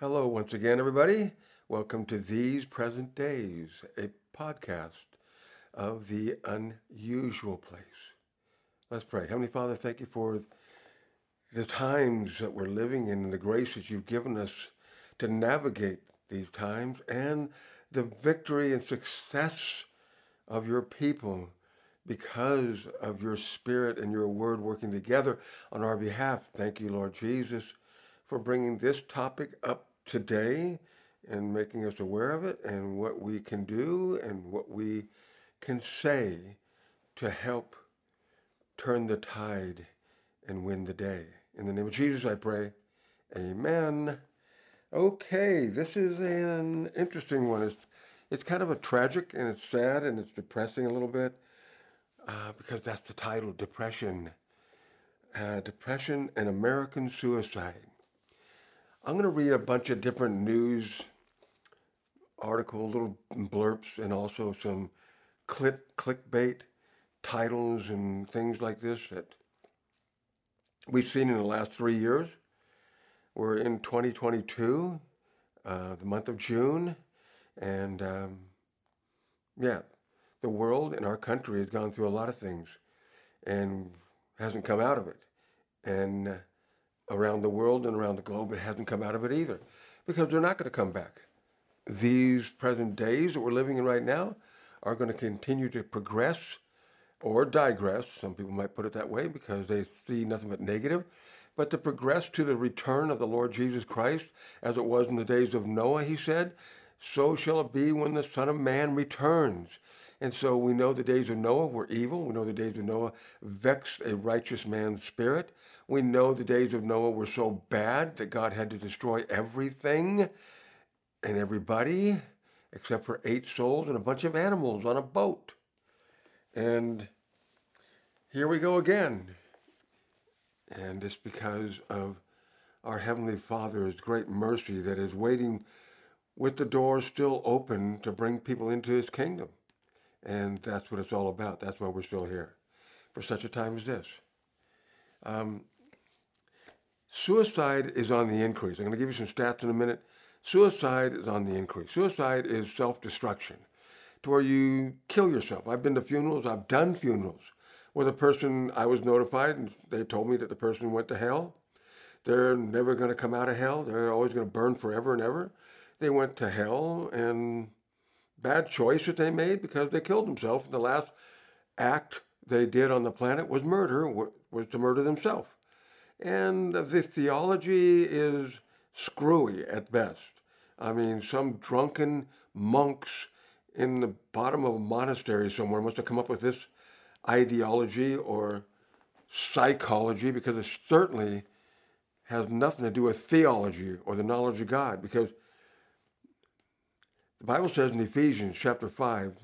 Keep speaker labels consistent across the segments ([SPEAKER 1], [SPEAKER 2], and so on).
[SPEAKER 1] Hello, once again, everybody. Welcome to These Present Days, a podcast of the unusual place. Let's pray. Heavenly Father, thank you for the times that we're living in and the grace that you've given us to navigate these times and the victory and success of your people because of your spirit and your word working together on our behalf. Thank you, Lord Jesus, for bringing this topic up today and making us aware of it and what we can do and what we can say to help turn the tide and win the day. In the name of Jesus, I pray. Amen. Okay, this is an interesting one. It's, it's kind of a tragic and it's sad and it's depressing a little bit uh, because that's the title Depression. Uh, depression and American Suicide. I'm going to read a bunch of different news articles, little blurps, and also some click, clickbait titles and things like this that we've seen in the last three years. We're in 2022, uh, the month of June, and um, yeah, the world and our country has gone through a lot of things and hasn't come out of it. And uh, around the world and around the globe, it hasn't come out of it either because they're not going to come back. These present days that we're living in right now are going to continue to progress or digress. Some people might put it that way because they see nothing but negative. But to progress to the return of the Lord Jesus Christ, as it was in the days of Noah, he said, so shall it be when the Son of Man returns. And so we know the days of Noah were evil. We know the days of Noah vexed a righteous man's spirit. We know the days of Noah were so bad that God had to destroy everything and everybody except for eight souls and a bunch of animals on a boat. And here we go again. And it's because of our Heavenly Father's great mercy that is waiting with the doors still open to bring people into His kingdom. And that's what it's all about. That's why we're still here for such a time as this. Um, suicide is on the increase. I'm going to give you some stats in a minute. Suicide is on the increase. Suicide is self destruction, to where you kill yourself. I've been to funerals, I've done funerals where the person, I was notified, and they told me that the person went to hell. They're never going to come out of hell, they're always going to burn forever and ever. They went to hell, and bad choice that they made because they killed themselves. The last act they did on the planet was murder, was to murder themselves. And the theology is screwy at best. I mean, some drunken monks in the bottom of a monastery somewhere must have come up with this ideology or psychology because it certainly has nothing to do with theology or the knowledge of God because the Bible says in Ephesians chapter 5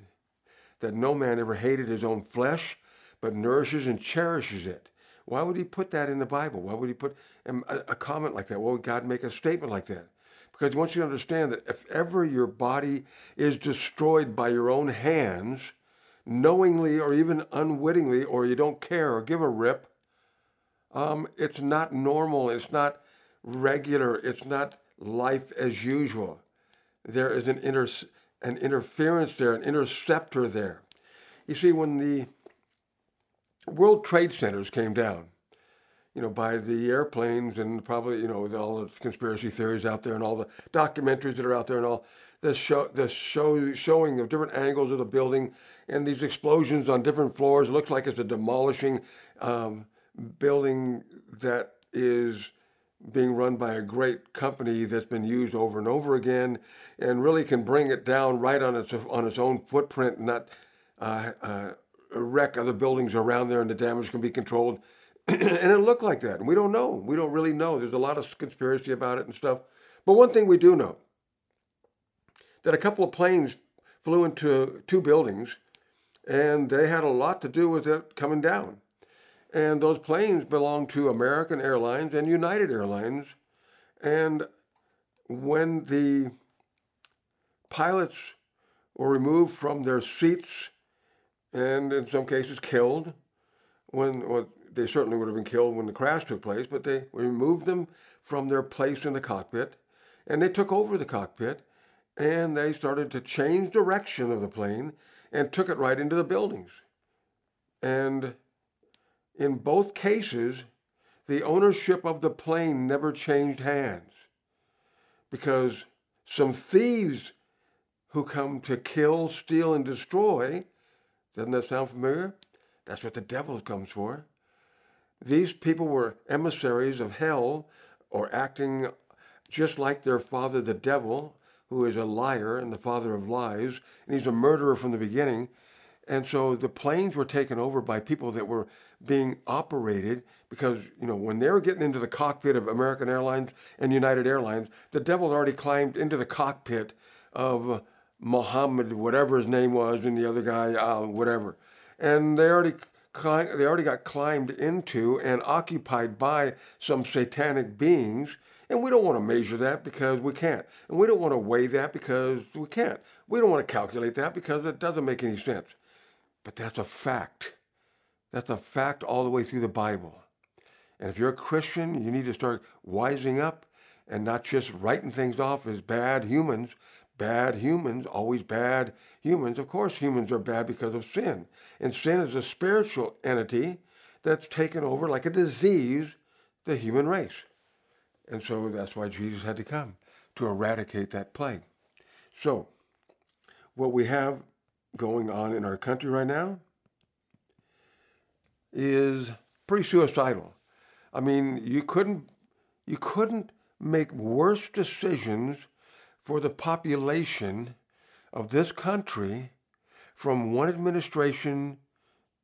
[SPEAKER 1] that no man ever hated his own flesh, but nourishes and cherishes it. Why would he put that in the Bible? Why would he put a, a comment like that? Why would God make a statement like that? Because wants you understand that if ever your body is destroyed by your own hands, knowingly or even unwittingly, or you don't care or give a rip, um, it's not normal. It's not regular. It's not life as usual there is an, inter, an interference there, an interceptor there. You see, when the World Trade Centers came down, you know, by the airplanes and probably, you know, all the conspiracy theories out there and all the documentaries that are out there and all the show, the show, showing of different angles of the building and these explosions on different floors. It looks like it's a demolishing um, building that is being run by a great company that's been used over and over again and really can bring it down right on its on its own footprint and not uh, uh, wreck other buildings around there and the damage can be controlled. And it looked like that and we don't know. We don't really know. There's a lot of conspiracy about it and stuff. But one thing we do know that a couple of planes flew into two buildings and they had a lot to do with it coming down and those planes belonged to American Airlines and United Airlines. And when the pilots were removed from their seats and in some cases killed, when well, they certainly would have been killed when the crash took place, but they removed them from their place in the cockpit and they took over the cockpit and they started to change direction of the plane and took it right into the buildings. And in both cases, the ownership of the plane never changed hands because some thieves who come to kill, steal, and destroy, doesn't that sound familiar? That's what the devil comes for. These people were emissaries of hell or acting just like their father, the devil, who is a liar and the father of lies, and he's a murderer from the beginning. And so the planes were taken over by people that were being operated because, you know, when they were getting into the cockpit of American Airlines and United Airlines, the devil had already climbed into the cockpit of Mohammed, whatever his name was, and the other guy, uh, whatever. And they already they already got climbed into and occupied by some satanic beings. And we don't want to measure that because we can't. And we don't want to weigh that because we can't. We don't want to calculate that because it doesn't make any sense. But that's a fact. That's a fact all the way through the Bible. And if you're a Christian, you need to start wising up and not just writing things off as bad humans. Bad humans, always bad humans. Of course, humans are bad because of sin. And sin is a spiritual entity that's taken over like a disease the human race. And so that's why Jesus had to come to eradicate that plague. So, what we have going on in our country right now is pretty suicidal. I mean, you couldn't you couldn't make worse decisions for the population of this country from one administration,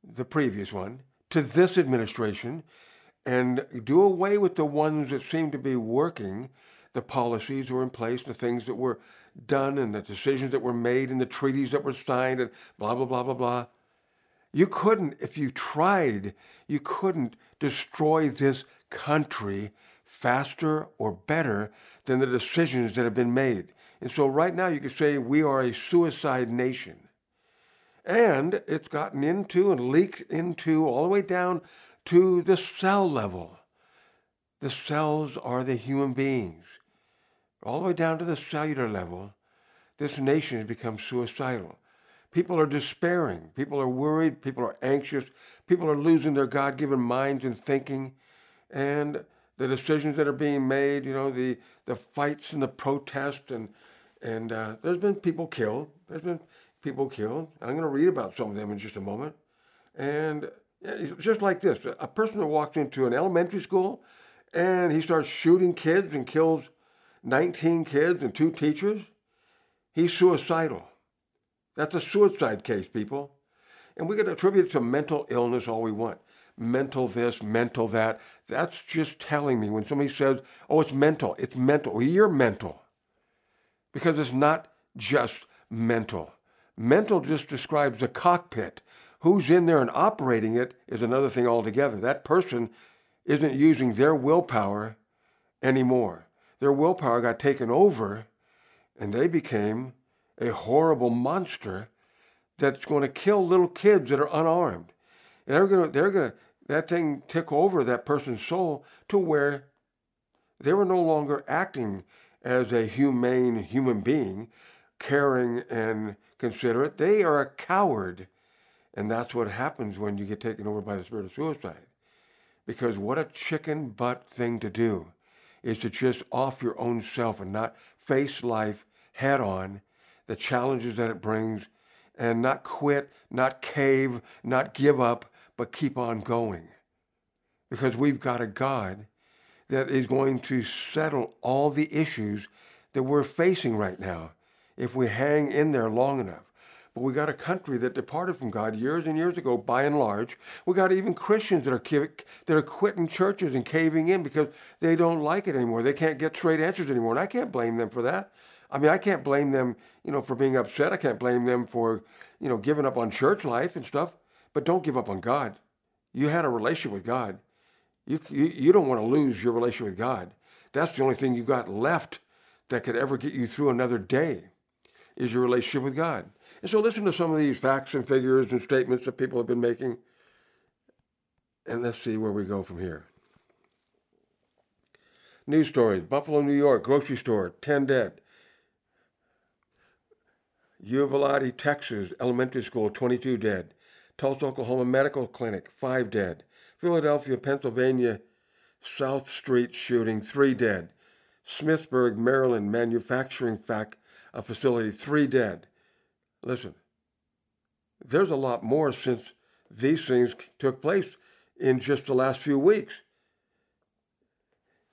[SPEAKER 1] the previous one, to this administration, and do away with the ones that seem to be working, the policies that were in place, the things that were done and the decisions that were made and the treaties that were signed and blah, blah, blah, blah, blah. You couldn't, if you tried, you couldn't destroy this country faster or better than the decisions that have been made. And so right now you could say we are a suicide nation. And it's gotten into and leaked into all the way down to the cell level. The cells are the human beings all the way down to the cellular level, this nation has become suicidal. People are despairing. People are worried. People are anxious. People are losing their God given minds and thinking. And the decisions that are being made, you know, the, the fights and the protests, and, and uh, there's been people killed. There's been people killed. And I'm going to read about some of them in just a moment. And it's just like this a person that walks into an elementary school and he starts shooting kids and kills 19 kids and two teachers, he's suicidal. That's a suicide case, people. And we can attribute it to mental illness all we want. Mental this, mental that. That's just telling me when somebody says, oh, it's mental, it's mental. Well, you're mental. Because it's not just mental. Mental just describes the cockpit. Who's in there and operating it is another thing altogether. That person isn't using their willpower anymore their willpower got taken over and they became a horrible monster that's going to kill little kids that are unarmed. And they're going to, they're going to, that thing took over that person's soul to where they were no longer acting as a humane human being, caring and considerate. They are a coward. And that's what happens when you get taken over by the spirit of suicide. Because what a chicken butt thing to do is to just off your own self and not face life head on, the challenges that it brings, and not quit, not cave, not give up, but keep on going. Because we've got a God that is going to settle all the issues that we're facing right now if we hang in there long enough. But we got a country that departed from God years and years ago, by and large. We got even Christians that are that are quitting churches and caving in because they don't like it anymore. They can't get straight answers anymore, and I can't blame them for that. I mean, I can't blame them, you know, for being upset. I can't blame them for, you know, giving up on church life and stuff. But don't give up on God. You had a relationship with God. You, you, you don't want to lose your relationship with God. That's the only thing you got left that could ever get you through another day is your relationship with God. And so listen to some of these facts and figures and statements that people have been making. And let's see where we go from here. News stories Buffalo, New York, grocery store, 10 dead. Uvalde, Texas, elementary school, 22 dead. Tulsa, Oklahoma Medical Clinic, 5 dead. Philadelphia, Pennsylvania, South Street shooting, 3 dead. Smithsburg, Maryland manufacturing fac- a facility, 3 dead. Listen, there's a lot more since these things took place in just the last few weeks.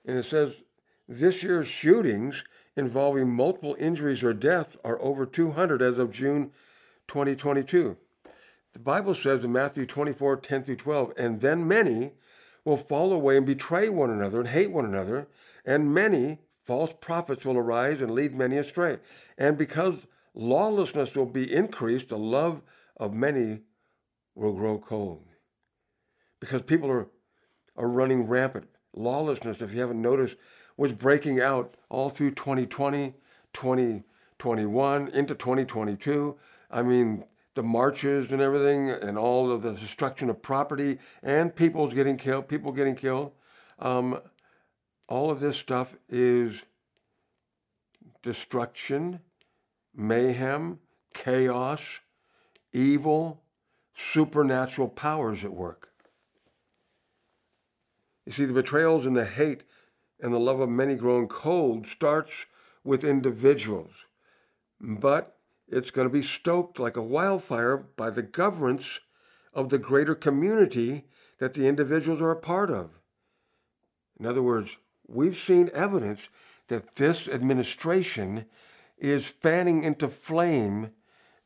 [SPEAKER 1] And it says this year's shootings involving multiple injuries or deaths are over 200 as of June 2022. The Bible says in Matthew 24 10 through 12, and then many will fall away and betray one another and hate one another, and many false prophets will arise and lead many astray. And because lawlessness will be increased, the love of many will grow cold. Because people are, are running rampant. Lawlessness, if you haven't noticed, was breaking out all through 2020, 2021, into 2022. I mean, the marches and everything, and all of the destruction of property, and people's getting killed, people getting killed. Um, all of this stuff is destruction, mayhem, chaos, evil, supernatural powers at work. You see, the betrayals and the hate and the love of many grown cold starts with individuals, but it's going to be stoked like a wildfire by the governance of the greater community that the individuals are a part of. In other words, we've seen evidence that this administration is fanning into flame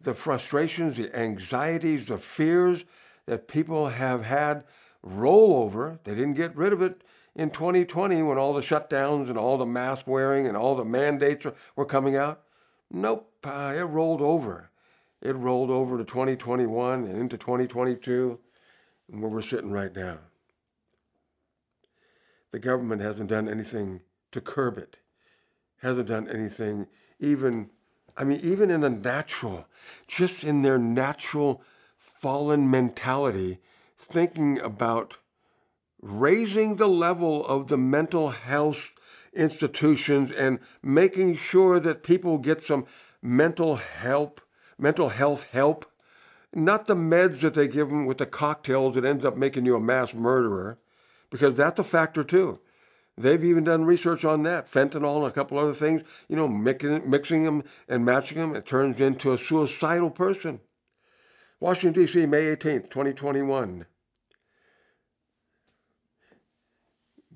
[SPEAKER 1] the frustrations, the anxieties, the fears that people have had roll over. They didn't get rid of it in 2020 when all the shutdowns and all the mask wearing and all the mandates were coming out. Nope, uh, it rolled over. It rolled over to 2021 and into 2022, and where we're sitting right now. The government hasn't done anything to curb it, hasn't done anything even I mean, even in the natural, just in their natural fallen mentality, thinking about raising the level of the mental health institutions and making sure that people get some mental help, mental health help, not the meds that they give them with the cocktails that ends up making you a mass murderer, because that's a factor too. They've even done research on that, fentanyl and a couple other things. You know, mixing, mixing them and matching them, it turns into a suicidal person. Washington, D.C., May 18th, 2021.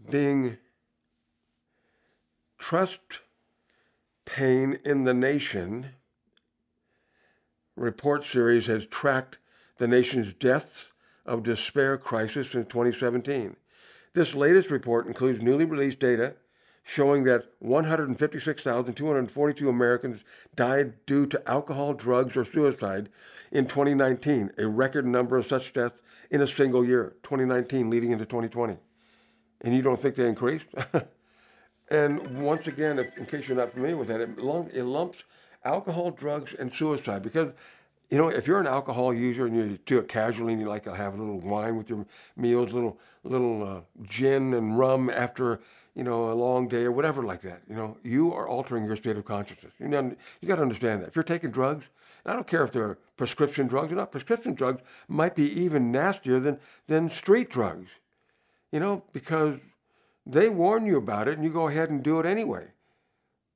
[SPEAKER 1] Being trust pain in the nation report series has tracked the nation's deaths of despair crisis since 2017. This latest report includes newly released data showing that 156,242 Americans died due to alcohol, drugs, or suicide in 2019, a record number of such deaths in a single year, 2019 leading into 2020. And you don't think they increased? and once again, if, in case you're not familiar with that, it, lumps alcohol, drugs, and suicide because you know, if you're an alcohol user and you do it casually and you like to have a little wine with your meals, little little uh, gin and rum after you know a long day or whatever like that, you know, you are altering your state of consciousness. You know, you got to understand that. If you're taking drugs, I don't care if they're prescription drugs or not. Prescription drugs might be even nastier than than street drugs, you know, because they warn you about it and you go ahead and do it anyway.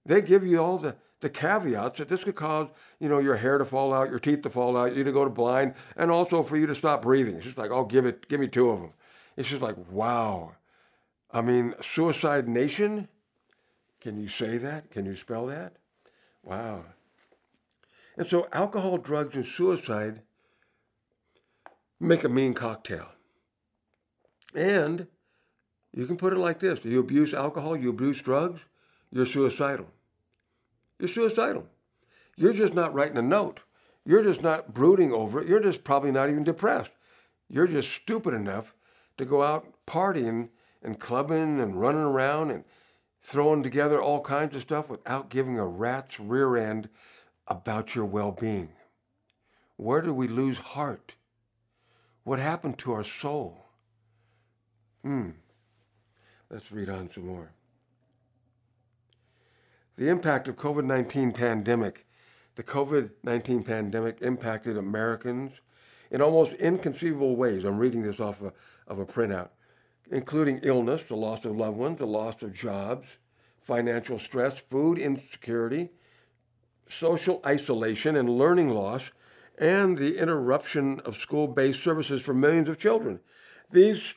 [SPEAKER 1] They give you all the the caveats that this could cause, you know, your hair to fall out, your teeth to fall out, you to go to blind, and also for you to stop breathing. It's just like, oh, give it, give me two of them. It's just like, wow. I mean, suicide nation. Can you say that? Can you spell that? Wow. And so, alcohol, drugs, and suicide make a mean cocktail. And you can put it like this you abuse alcohol, you abuse drugs, you're suicidal. You're suicidal. You're just not writing a note. You're just not brooding over it. You're just probably not even depressed. You're just stupid enough to go out partying and clubbing and running around and throwing together all kinds of stuff without giving a rat's rear end about your well being. Where do we lose heart? What happened to our soul? Hmm. Let's read on some more. The impact of COVID-19 pandemic. The COVID-19 pandemic impacted Americans in almost inconceivable ways. I'm reading this off of a, of a printout, including illness, the loss of loved ones, the loss of jobs, financial stress, food insecurity, social isolation and learning loss, and the interruption of school-based services for millions of children. These,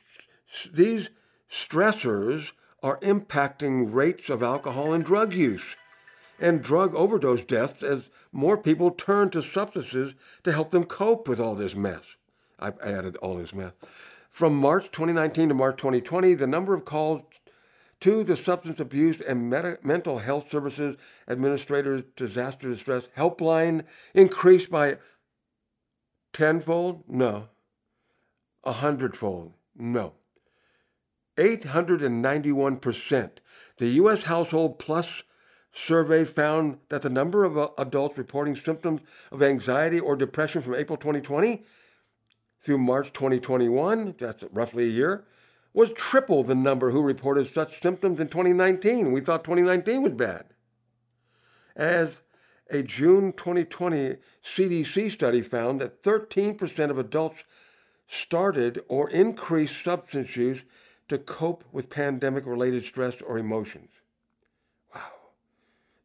[SPEAKER 1] these stressors are impacting rates of alcohol and drug use and drug overdose deaths as more people turn to substances to help them cope with all this mess. I added all this mess. From March 2019 to March 2020, the number of calls to the Substance Abuse and Mental Health Services Administrators Disaster Distress Helpline increased by tenfold? No. A hundredfold? No. 891%. The U.S. Household Pulse survey found that the number of uh, adults reporting symptoms of anxiety or depression from April 2020 through March 2021, that's roughly a year, was triple the number who reported such symptoms in 2019. We thought 2019 was bad. As a June 2020 CDC study found that 13% of adults started or increased substance use to cope with pandemic related stress or emotions. Wow.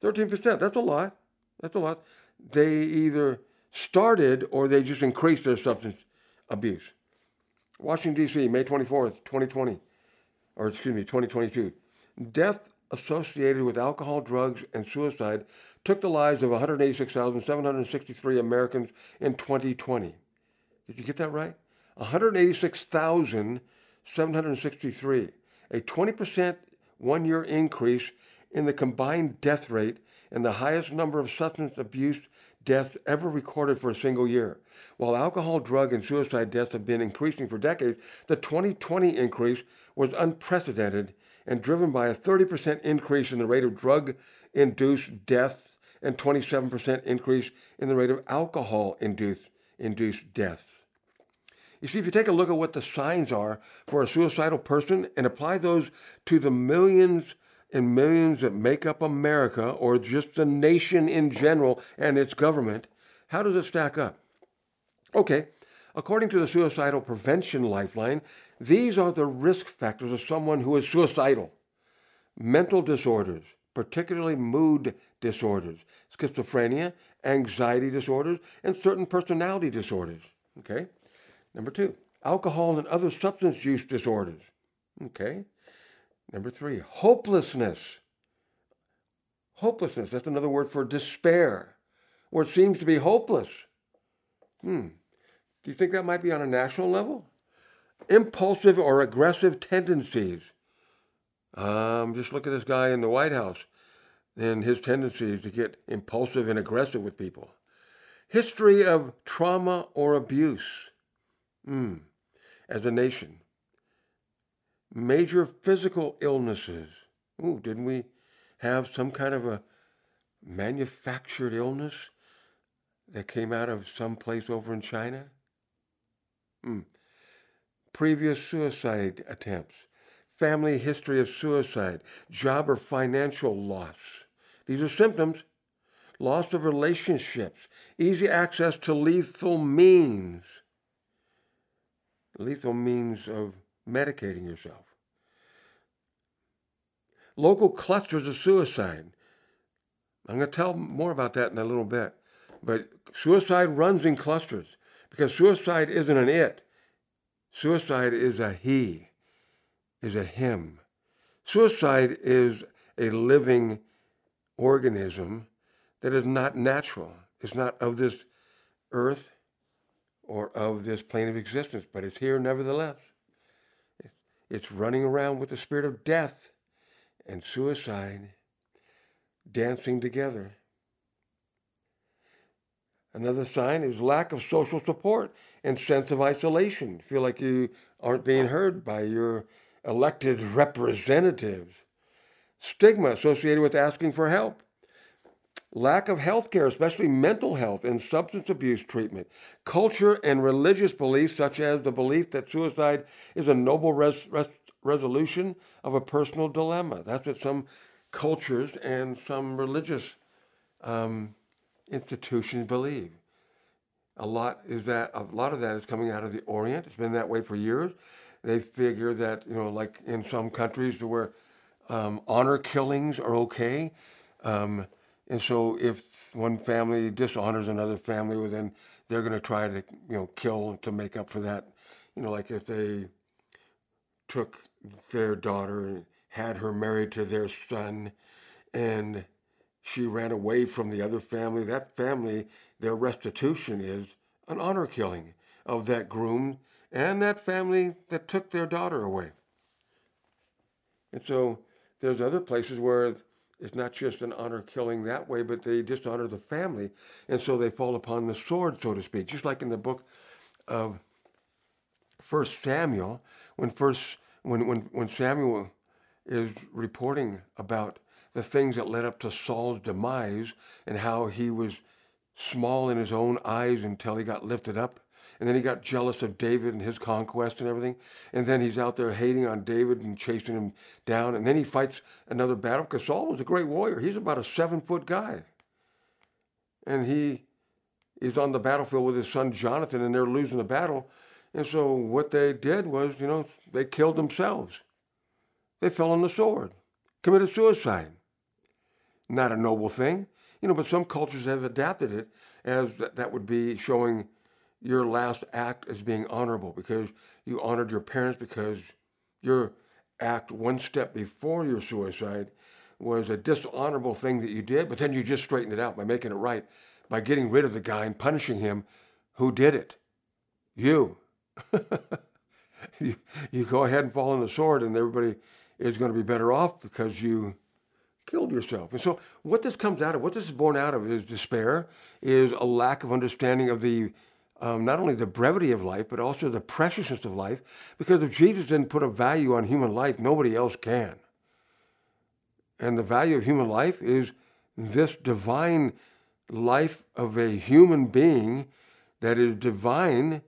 [SPEAKER 1] 13%, that's a lot. That's a lot. They either started or they just increased their substance abuse. Washington, D.C., May 24th, 2020, or excuse me, 2022. Death associated with alcohol, drugs, and suicide took the lives of 186,763 Americans in 2020. Did you get that right? 186,763, a 20% one year increase in the combined death rate and the highest number of substance abuse deaths ever recorded for a single year. While alcohol, drug, and suicide deaths have been increasing for decades, the 2020 increase was unprecedented and driven by a 30% increase in the rate of drug induced deaths and 27% increase in the rate of alcohol induced, induced deaths. You see, if you take a look at what the signs are for a suicidal person and apply those to the millions and millions that make up America or just the nation in general and its government, how does it stack up? Okay, according to the Suicidal Prevention Lifeline, these are the risk factors of someone who is suicidal mental disorders, particularly mood disorders, schizophrenia, anxiety disorders, and certain personality disorders. Okay? Number two, alcohol and other substance use disorders. Okay? Number three, hopelessness. Hopelessness, that's another word for despair, where it seems to be hopeless. Hmm. Do you think that might be on a national level? Impulsive or aggressive tendencies. Um, just look at this guy in the White House and his tendencies to get impulsive and aggressive with people. History of trauma or abuse. Hmm. As a nation, major physical illnesses. Ooh, didn't we have some kind of a manufactured illness that came out of some place over in China? Hmm. Previous suicide attempts, family history of suicide, job or financial loss. These are symptoms. Loss of relationships, easy access to lethal means. Lethal means of medicating yourself. Local clusters of suicide. I'm going to tell more about that in a little bit. But suicide runs in clusters because suicide isn't an it. Suicide is a he, is a him. Suicide is a living organism that is not natural. It's not of this earth or of this plane of existence, but it's here nevertheless. It's running around with the spirit of death and suicide dancing together. Another sign is lack of social support and sense of isolation. Feel like you aren't being heard by your elected representatives. Stigma associated with asking for help. Lack of health care, especially mental health and substance abuse treatment. Culture and religious beliefs, such as the belief that suicide is a noble res- res- resolution of a personal dilemma. That's what some cultures and some religious um, institutions believe. A lot is that a lot of that is coming out of the Orient. It's been that way for years. They figure that you know, like in some countries where um, honor killings are okay, um, and so if one family dishonors another family, well, then they're going to try to you know kill to make up for that. You know, like if they took their daughter and had her married to their son, and she ran away from the other family. That family, their restitution is an honor killing of that groom and that family that took their daughter away. And so there's other places where it's not just an honor killing that way, but they dishonor the family. And so they fall upon the sword, so to speak. Just like in the book of First Samuel, when first when, when, when Samuel is reporting about the things that led up to Saul's demise and how he was small in his own eyes until he got lifted up. And then he got jealous of David and his conquest and everything. And then he's out there hating on David and chasing him down. And then he fights another battle because Saul was a great warrior. He's about a seven foot guy. And he is on the battlefield with his son Jonathan, and they're losing the battle. And so what they did was, you know, they killed themselves. They fell on the sword, committed suicide not a noble thing, you know, but some cultures have adapted it as that, would be showing your last act as being honorable because you honored your parents because your act one step before your suicide was a dishonorable thing that you did, but then you just straightened it out by making it right, by getting rid of the guy and punishing him who did it. You. you, you go ahead and fall on the sword, and everybody is going to be better off because you killed yourself. And so, what this comes out of, what this is born out of, is despair, is a lack of understanding of the um, not only the brevity of life, but also the preciousness of life. Because if Jesus didn't put a value on human life, nobody else can. And the value of human life is this divine life of a human being that is divine,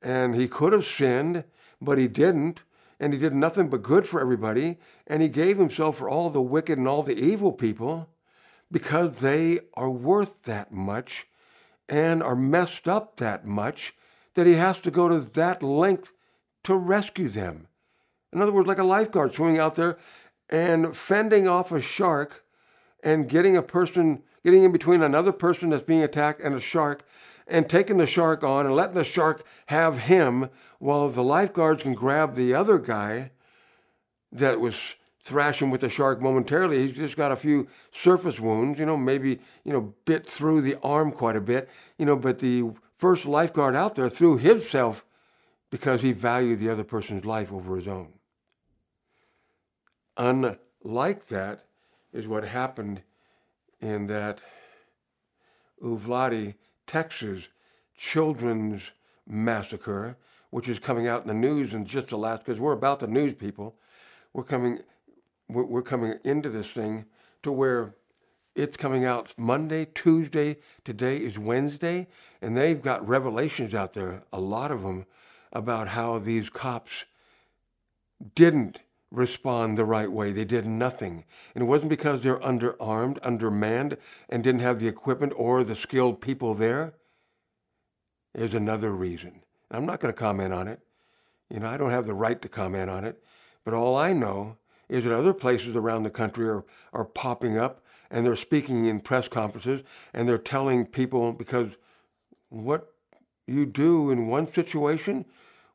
[SPEAKER 1] and he could have sinned, but he didn't and he did nothing but good for everybody, and he gave himself for all the wicked and all the evil people because they are worth that much and are messed up that much that he has to go to that length to rescue them. In other words, like a lifeguard swimming out there and fending off a shark and getting a person, getting in between another person that's being attacked and a shark and taking the shark on and letting the shark have him while the lifeguards can grab the other guy that was thrashing with the shark momentarily. He's just got a few surface wounds, you know, maybe, you know, bit through the arm quite a bit, you know, but the first lifeguard out there threw himself because he valued the other person's life over his own. Unlike that is what happened in that Uvalde Texas children's massacre, which is coming out in the news in just the last, because we're about the news people. We're coming, we're, coming into this thing to where it's coming out Monday, Tuesday, today is Wednesday, and they've got revelations out there, a lot of them, about how these cops didn't respond the right way. They did nothing. And it wasn't because they're underarmed, undermanned, and didn't have the equipment or the skilled people there. There's another reason. I'm not going to comment on it. You know, I don't have the right to comment on it. But all I know is that other places around the country are, are popping up and they're speaking in press conferences and they're telling people because what you do in one situation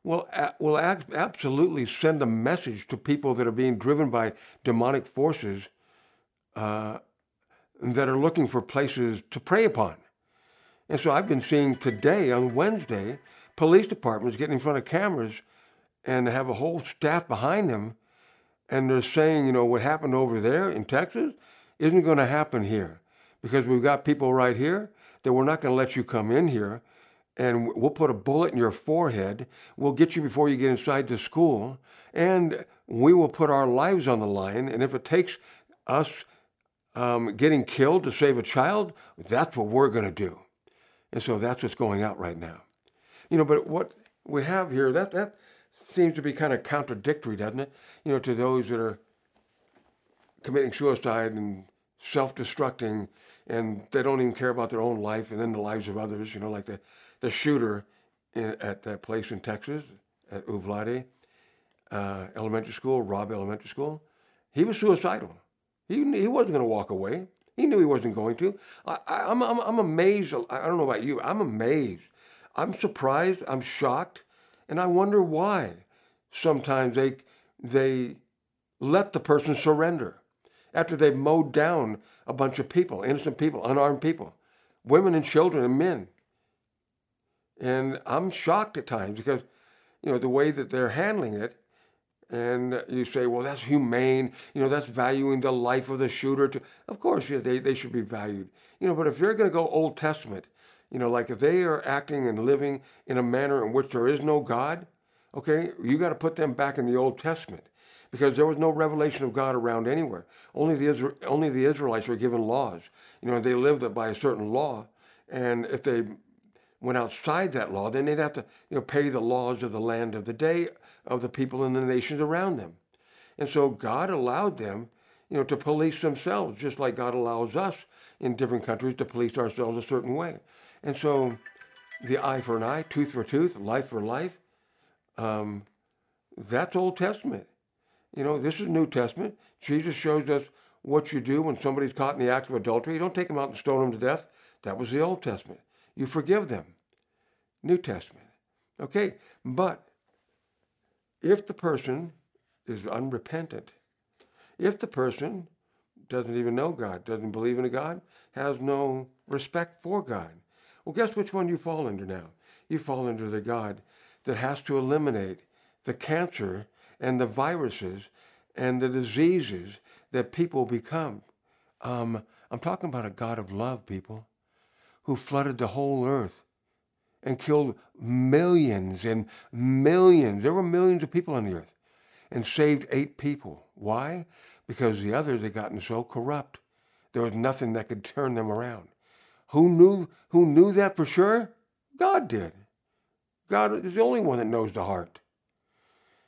[SPEAKER 1] will, will absolutely send a message to people that are being driven by demonic forces uh, that are looking for places to prey upon. And so I've been seeing today on Wednesday, police departments getting in front of cameras and have a whole staff behind them. And they're saying, you know, what happened over there in Texas isn't going to happen here because we've got people right here that we're not going to let you come in here and we'll put a bullet in your forehead. We'll get you before you get inside the school, and we will put our lives on the line. And if it takes us um, getting killed to save a child, that's what we're going to do. And so that's what's going out right now. You know, but what we have here, that, that seems to be kind of contradictory, doesn't it? You know, to those that are committing suicide and self-destructing, and they don't even care about their own life and then the lives of others. You know, like the the shooter in, at that place in Texas at Uvalde uh, Elementary School, Robb Elementary School. He was suicidal. He he wasn't going to walk away. He knew he wasn't going to. I, I, I'm, I'm, I'm amazed. I don't know about you. I'm amazed. I'm surprised. I'm shocked. And I wonder why sometimes they, they let the person surrender after they've mowed down a bunch of people, innocent people, unarmed people, women and children and men. And I'm shocked at times because, you know, the way that they're handling it and you say, well, that's humane. You know, that's valuing the life of the shooter. To, of course, yeah, they, they should be valued. You know, but if you're going to go Old Testament, you know, like if they are acting and living in a manner in which there is no God, okay, you got to put them back in the Old Testament because there was no revelation of God around anywhere. Only the only the Israelites were given laws. You know, they lived by a certain law, and if they went outside that law, then they'd have to you know pay the laws of the land of the day of the people in the nations around them. And so God allowed them, you know, to police themselves, just like God allows us in different countries to police ourselves a certain way. And so the eye for an eye, tooth for tooth, life for life, um, that's Old Testament. You know, this is New Testament. Jesus shows us what you do when somebody's caught in the act of adultery. You don't take them out and stone them to death. That was the Old Testament. You forgive them. New Testament. Okay, but if the person is unrepentant, if the person doesn't even know God, doesn't believe in a God, has no respect for God, well, guess which one you fall under now? You fall under the God that has to eliminate the cancer and the viruses and the diseases that people become. Um, I'm talking about a God of love, people, who flooded the whole earth and killed millions and millions. There were millions of people on the earth and saved eight people. Why? Because the others had gotten so corrupt. There was nothing that could turn them around. Who knew who knew that for sure? God did. God is the only one that knows the heart.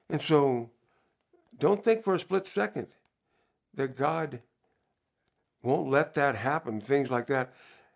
[SPEAKER 1] And so don't think for a split second that God won't let that happen, things like that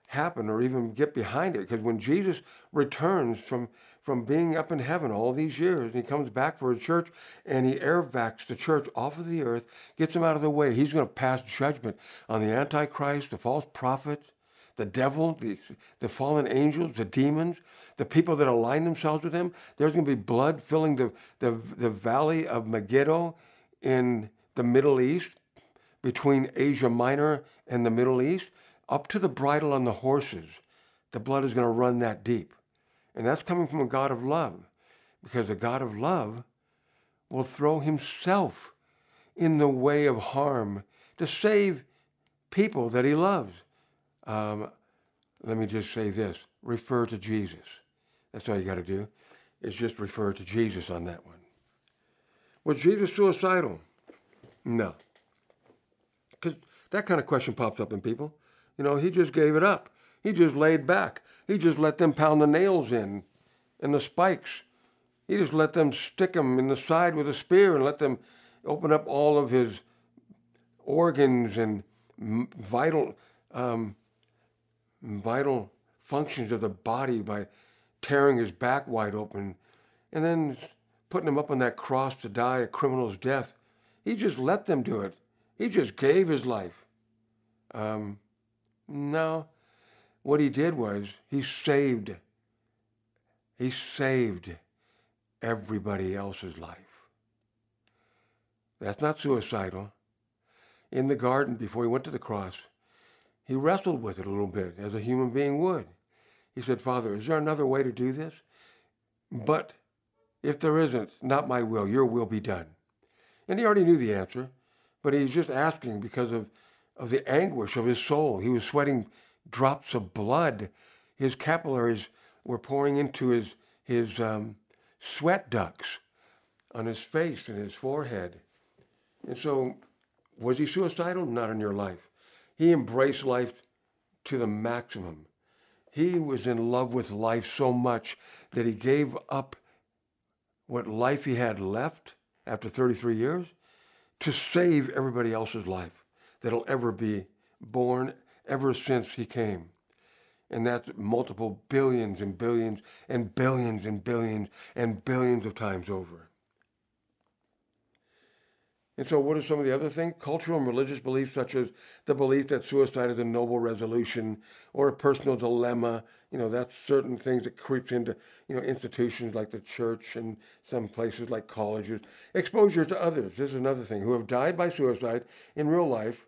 [SPEAKER 1] happen or even get behind it. Because when Jesus returns from, from being up in heaven all these years and he comes back for his church and he airvacs the church off of the earth, gets them out of the way, he's going to pass judgment on the Antichrist, the false prophets, the devil, the, the fallen angels, the demons, the people that align themselves with him. There's going to be blood filling the, the, the valley of Megiddo in the Middle East, between Asia Minor and the Middle East up to the bridle on the horses, the blood is going to run that deep. And that's coming from a God of love, because the God of love will throw himself in the way of harm to save people that he loves. Um, let me just say this refer to Jesus. That's all you got to do, is just refer to Jesus on that one. Was Jesus suicidal? No. Because that kind of question pops up in people. You know, he just gave it up. He just laid back. He just let them pound the nails in and the spikes. He just let them stick him in the side with a spear and let them open up all of his organs and vital, um, vital functions of the body by tearing his back wide open and then putting him up on that cross to die a criminal's death. He just let them do it. He just gave his life. Um, no. What he did was he saved, he saved everybody else's life. That's not suicidal. In the garden, before he went to the cross, he wrestled with it a little bit, as a human being would. He said, Father, is there another way to do this? But if there isn't, not my will, your will be done. And he already knew the answer, but he's just asking because of of the anguish of his soul. He was sweating drops of blood. His capillaries were pouring into his, his um, sweat ducts on his face and his forehead. And so, was he suicidal? Not in your life. He embraced life to the maximum. He was in love with life so much that he gave up what life he had left after 33 years to save everybody else's life. that'll ever be born ever since he came. And that's multiple billions and billions and billions and billions and billions of times over. And so, what are some of the other things? Cultural and religious beliefs, such as the belief that suicide is a noble resolution or a personal dilemma. You know, that's certain things that creeps into, you know, institutions like the church and some places like colleges. Exposure to others. This is another thing who have died by suicide in real life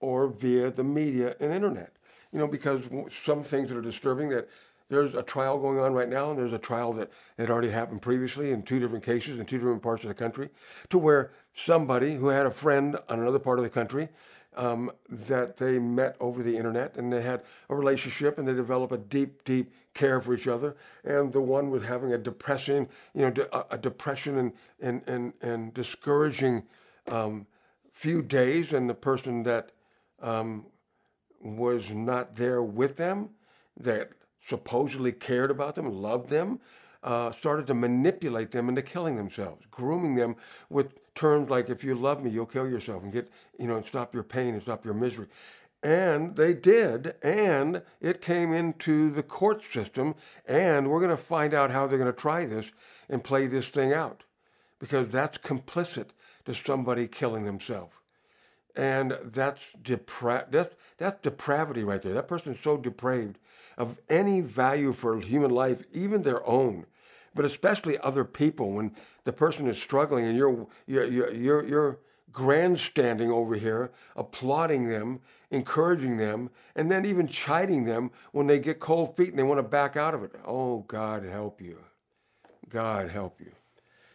[SPEAKER 1] or via the media and internet. You know, because some things that are disturbing that there's a trial going on right now, and there's a trial that had already happened previously in two different cases in two different parts of the country, to where somebody who had a friend on another part of the country um, that they met over the internet and they had a relationship and they developed a deep, deep care for each other. And the one was having a depressing, you know, de- a depression and, and, and, and discouraging um, few days, and the person that um, was not there with them, that supposedly cared about them, loved them, uh, started to manipulate them into killing themselves, grooming them with terms like, if you love me, you'll kill yourself and get, you know, and stop your pain and stop your misery. And they did, and it came into the court system, and we're going to find out how they're going to try this and play this thing out because that's complicit to somebody killing themselves. And that's, depra- that's, that's depravity right there. That person's so depraved of any value for human life, even their own, but especially other people. When the person is struggling and you're, you're, you're, you're grandstanding over here, applauding them, encouraging them, and then even chiding them when they get cold feet and they want to back out of it. Oh, God help you. God help you.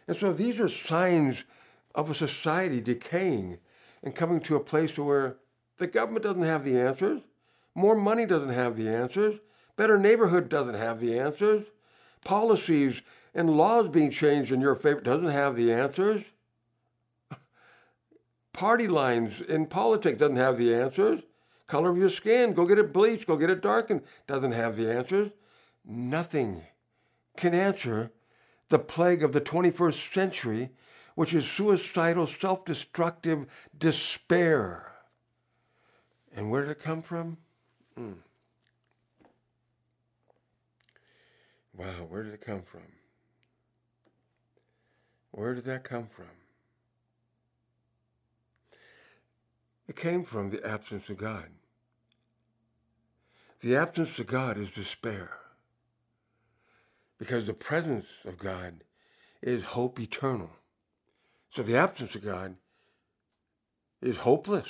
[SPEAKER 1] And so these are signs of a society decaying and coming to a place where the government doesn't have the answers, more money doesn't have the answers, better neighborhood doesn't have the answers, policies and laws being changed in your favor doesn't have the answers. Party lines in politics doesn't have the answers. Color of your skin, go get it bleached, go get it darkened, doesn't have the answers. Nothing can answer the plague of the 21st century which is suicidal, self destructive despair. And where did it come from? Mm. Wow, where did it come from? Where did that come from? It came from the absence of God. The absence of God is despair. Because the presence of God is hope eternal. So the absence of God is hopeless,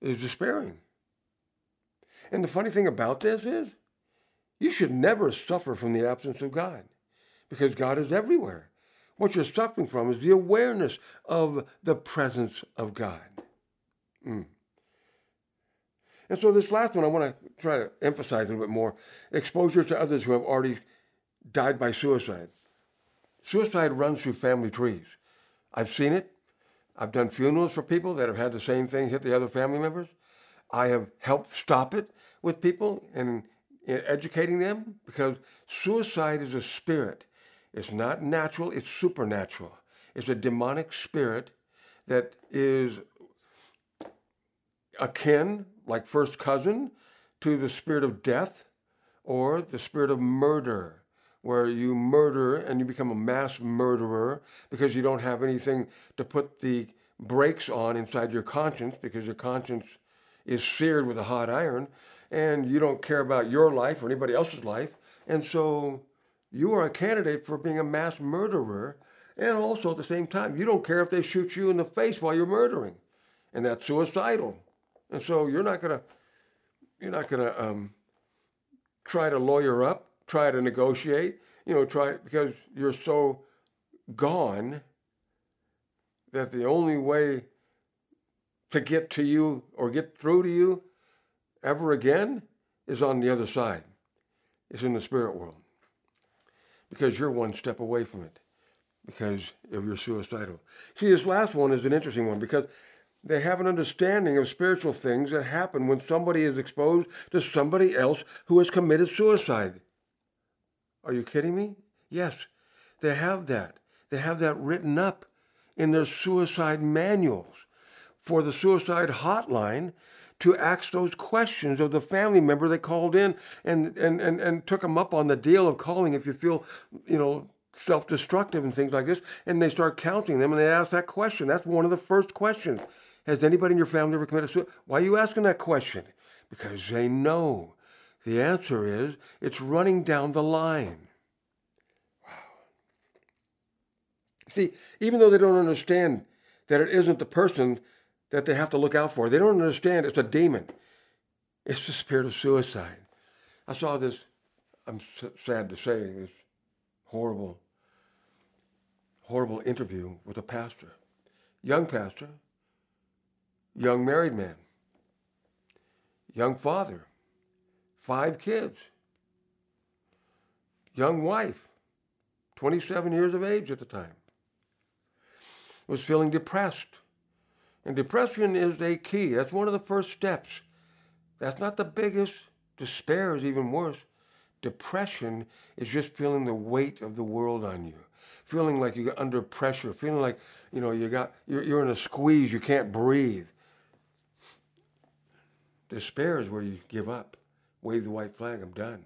[SPEAKER 1] is despairing. And the funny thing about this is, you should never suffer from the absence of God because God is everywhere. What you're suffering from is the awareness of the presence of God. Mm. And so, this last one, I want to try to emphasize a little bit more exposure to others who have already died by suicide. Suicide runs through family trees. I've seen it. I've done funerals for people that have had the same thing hit the other family members. I have helped stop it with people and educating them because suicide is a spirit. It's not natural, it's supernatural. It's a demonic spirit that is akin, like first cousin, to the spirit of death or the spirit of murder where you murder and you become a mass murderer because you don't have anything to put the brakes on inside your conscience because your conscience is seared with a hot iron and you don't care about your life or anybody else's life. And so you are a candidate for being a mass murderer. And also at the same time, you don't care if they shoot you in the face while you're murdering. And that's suicidal. And so you're not gonna you're not gonna um, try to lawyer up try to negotiate, you know, try because you're so gone that the only way to get to you or get through to you ever again is on the other side. It's in the spirit world. Because you're one step away from it because of your suicidal. See, this last one is an interesting one because they have an understanding of spiritual things that happen when somebody is exposed to somebody else who has committed suicide. Are you kidding me? Yes, they have that. They have that written up in their suicide manuals for the suicide hotline to ask those questions of the family member that called in and, and, and, and took them up on the deal of calling if you feel, you know, self-destructive and things like this. And they start counting them and they ask that question. That's one of the first questions. Has anybody in your family ever committed suicide? Why are you asking that question? Because they know. The answer is it's running down the line. Wow. See, even though they don't understand that it isn't the person that they have to look out for. They don't understand it's a demon. It's the spirit of suicide. I saw this, I'm sad to say, this horrible, horrible interview with a pastor, young pastor, young married man, young father, five kids, young wife, 27 years of age at the time, was feeling depressed and depression is a key. That's one of the first steps. That's not the biggest. Despair is even worse. Depression is just feeling the weight of the world on you, feeling like you're under pressure, feeling like you know you got you're, you're in a squeeze, you can't breathe. Despair is where you give up, wave the white flag. I'm done.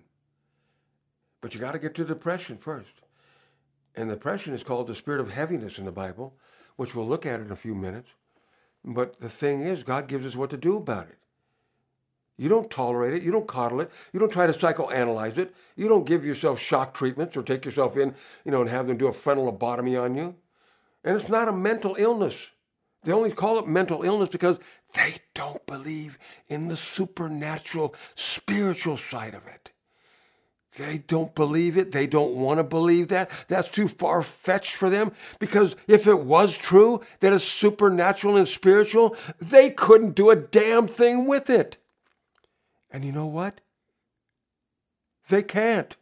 [SPEAKER 1] But you got to get to depression first, and depression is called the spirit of heaviness in the Bible, which we'll look at in a few minutes. But the thing is, God gives us what to do about it. You don't tolerate it. You don't coddle it. You don't try to psychoanalyze it. You don't give yourself shock treatments or take yourself in, you know, and have them do a frontal lobotomy on you. And it's not a mental illness. They only call it mental illness because they don't believe in the supernatural, spiritual side of it. They don't believe it. They don't want to believe that. That's too far fetched for them because if it was true that it's supernatural and spiritual, they couldn't do a damn thing with it. And you know what? They can't.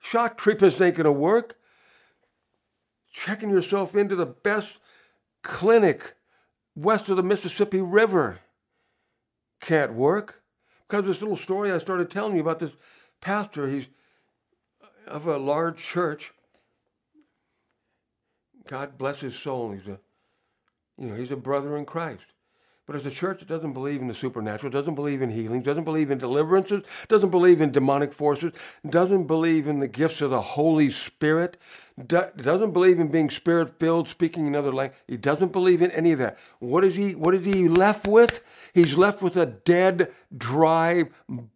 [SPEAKER 1] Shock treatments ain't going to work. Checking yourself into the best clinic west of the Mississippi River can't work. Because this little story I started telling you about this pastor, he's of a large church. God bless his soul. He's a, you know, he's a brother in Christ. But as a church that doesn't believe in the supernatural, doesn't believe in healings, doesn't believe in deliverances, doesn't believe in demonic forces, doesn't believe in the gifts of the Holy Spirit, doesn't believe in being spirit filled, speaking in other language. He doesn't believe in any of that. What is he? What is he left with? He's left with a dead, dry,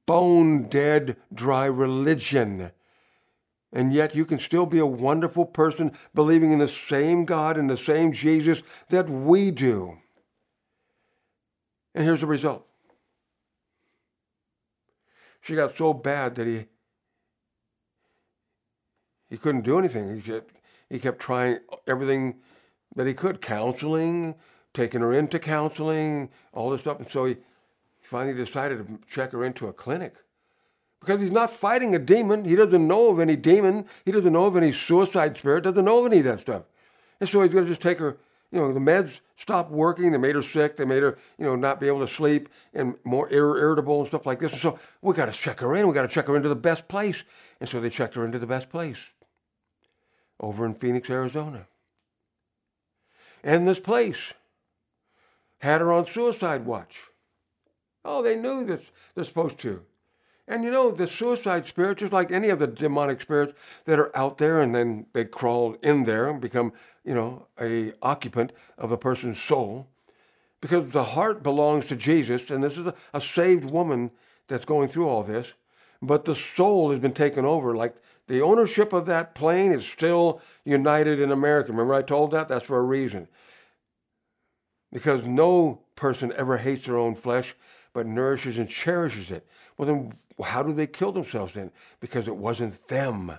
[SPEAKER 1] bone dead, dry religion. And yet you can still be a wonderful person believing in the same God and the same Jesus that we do. And here's the result. She got so bad that he he couldn't do anything. He just, he kept trying everything that he could, counseling, taking her into counseling, all this stuff. And so he finally decided to check her into a clinic. Because he's not fighting a demon. He doesn't know of any demon. He doesn't know of any suicide spirit. Doesn't know of any of that stuff. And so he's going to just take her you know, the meds stopped working. They made her sick. They made her, you know, not be able to sleep and more irritable and stuff like this. And so we got to check her in. We got to check her into the best place. And so they checked her into the best place over in Phoenix, Arizona. And this place had her on suicide watch. Oh, they knew this. They're supposed to. And you know, the suicide spirit, just like any of the demonic spirits that are out there and then they crawl in there and become, you know, a occupant of a person's soul. Because the heart belongs to Jesus, and this is a, a saved woman that's going through all this, but the soul has been taken over. Like the ownership of that plane is still united in America. Remember I told that? That's for a reason. Because no person ever hates their own flesh, but nourishes and cherishes it. Well, then how do they kill themselves then? Because it wasn't them.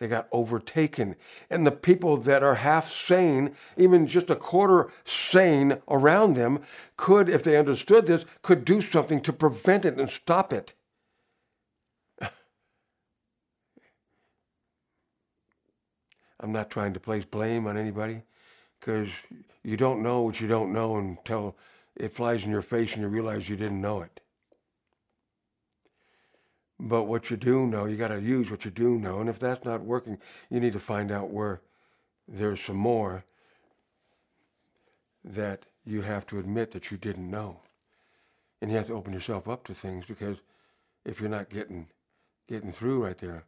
[SPEAKER 1] They got overtaken. And the people that are half sane, even just a quarter sane around them, could, if they understood this, could do something to prevent it and stop it. I'm not trying to place blame on anybody because you don't know what you don't know until it flies in your face and you realize you didn't know it. But what you do know, you got to use what you do know. And if that's not working, you need to find out where there's some more that you have to admit that you didn't know. And you have to open yourself up to things because if you're not getting getting through right there,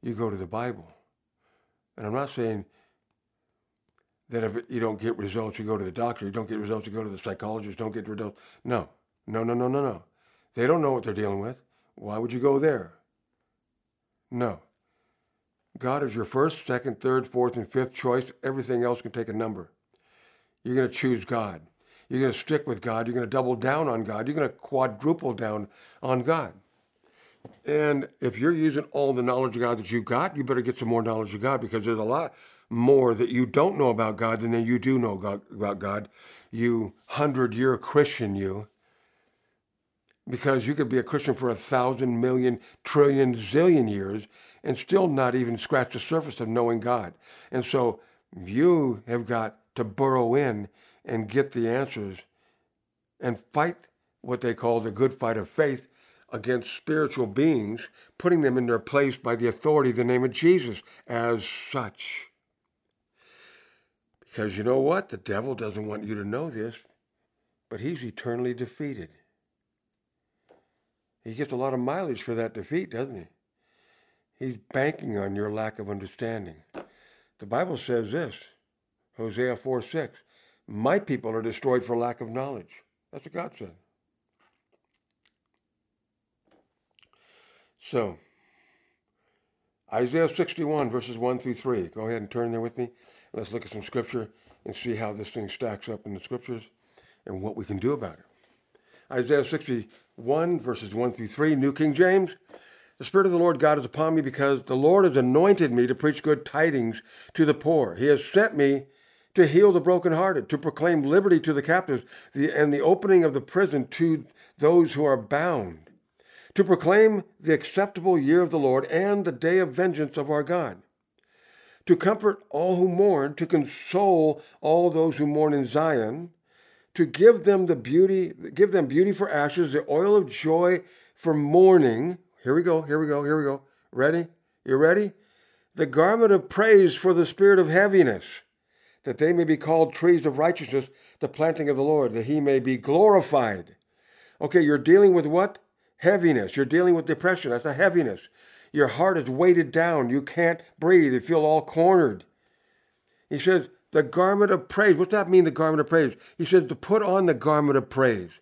[SPEAKER 1] you go to the Bible. And I'm not saying that if you don't get results, you go to the doctor. You don't get results, you go to the psychologist. Don't get results. No, no, no, no, no, no. They don't know what they're dealing with. Why would you go there? No. God is your first, second, third, fourth, and fifth choice. Everything else can take a number. You're going to choose God. You're going to stick with God. You're going to double down on God. You're going to quadruple down on God. And if you're using all the knowledge of God that you've got, you better get some more knowledge of God because there's a lot more that you don't know about God than that you do know about God. You hundred year Christian, you. Because you could be a Christian for a thousand, million, trillion, zillion years and still not even scratch the surface of knowing God. And so you have got to burrow in and get the answers and fight what they call the good fight of faith against spiritual beings, putting them in their place by the authority of the name of Jesus as such. Because you know what? The devil doesn't want you to know this, but he's eternally defeated. He gets a lot of mileage for that defeat, doesn't he? He's banking on your lack of understanding. The Bible says this Hosea 4 6. My people are destroyed for lack of knowledge. That's what God said. So, Isaiah 61, verses 1 through 3. Go ahead and turn there with me. Let's look at some scripture and see how this thing stacks up in the scriptures and what we can do about it. Isaiah 61, verses 1 through 3, New King James. The Spirit of the Lord God is upon me because the Lord has anointed me to preach good tidings to the poor. He has sent me to heal the brokenhearted, to proclaim liberty to the captives, and the opening of the prison to those who are bound, to proclaim the acceptable year of the Lord and the day of vengeance of our God, to comfort all who mourn, to console all those who mourn in Zion, to give them the beauty, give them beauty for ashes, the oil of joy for mourning. Here we go, here we go, here we go. Ready? You ready? The garment of praise for the spirit of heaviness that they may be called trees of righteousness, the planting of the Lord, that he may be glorified. Okay, you're dealing with what? Heaviness. You're dealing with depression. That's a heaviness. Your heart is weighted down. You can't breathe. You feel all cornered. He says, the garment of praise. What's that mean, the garment of praise? He says to put on the garment of praise.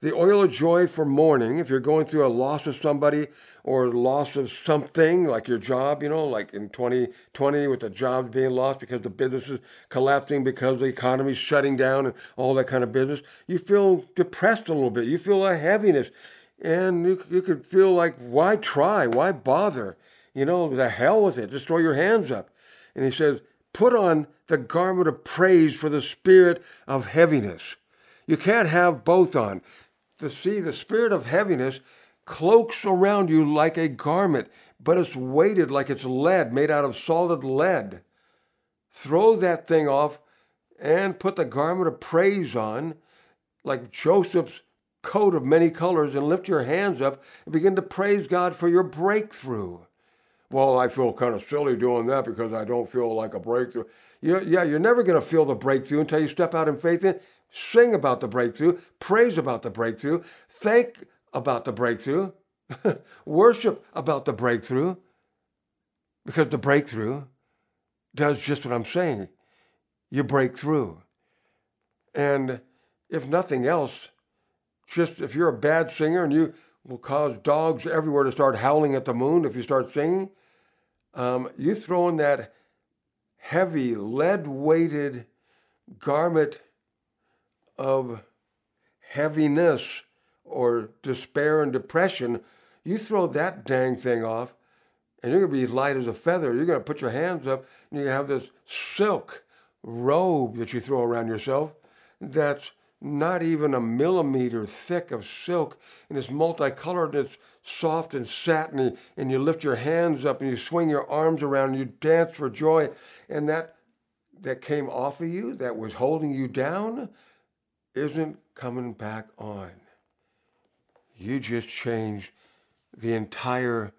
[SPEAKER 1] The oil of joy for mourning, if you're going through a loss of somebody or loss of something like your job, you know, like in 2020 with the jobs being lost because the business is collapsing because the economy's shutting down and all that kind of business, you feel depressed a little bit. You feel a heaviness. And you, you could feel like, why try? Why bother? You know, the hell with it. Just throw your hands up. And he says, put on the garment of praise for the spirit of heaviness. You can't have both on to see the spirit of heaviness cloaks around you like a garment, but it's weighted like it's lead, made out of solid lead. Throw that thing off and put the garment of praise on, like Joseph's coat of many colors, and lift your hands up and begin to praise God for your breakthrough. Well, I feel kind of silly doing that because I don't feel like a breakthrough. yeah, you're never going to feel the breakthrough until you step out in faith and sing about the breakthrough, praise about the breakthrough, thank about the breakthrough, worship about the breakthrough, because the breakthrough does just what I'm saying. You break through. And if nothing else, just if you're a bad singer and you will cause dogs everywhere to start howling at the moon if you start singing, um, you throw in that heavy, lead weighted garment of heaviness or despair and depression, you throw that dang thing off and you're going to be light as a feather. You're going to put your hands up and you have this silk robe that you throw around yourself that's not even a millimeter thick of silk and it's multicolored and it's soft and satiny and you lift your hands up and you swing your arms around and you dance for joy and that that came off of you that was holding you down isn't coming back on. You just changed the entire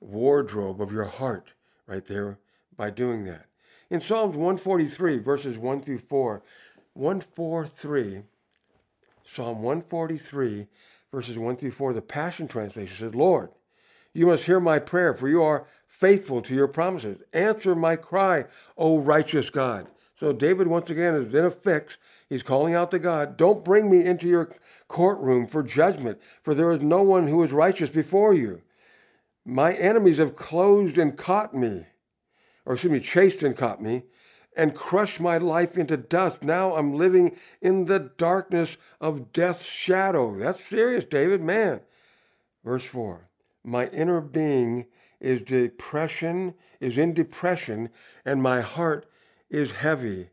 [SPEAKER 1] wardrobe of your heart right there by doing that. In Psalms 143, verses 1 through 4, 143, Psalm 143, verses 1 through 4, the Passion Translation says, Lord, you must hear my prayer, for you are faithful to your promises. Answer my cry, O righteous God. So David, once again, is in a fix. He's calling out to God, Don't bring me into your courtroom for judgment, for there is no one who is righteous before you. My enemies have closed and caught me, or excuse me, chased and caught me, and crush my life into dust. Now I'm living in the darkness of death's shadow. That's serious, David, man. Verse 4 My inner being is depression, is in depression, and my heart is heavy,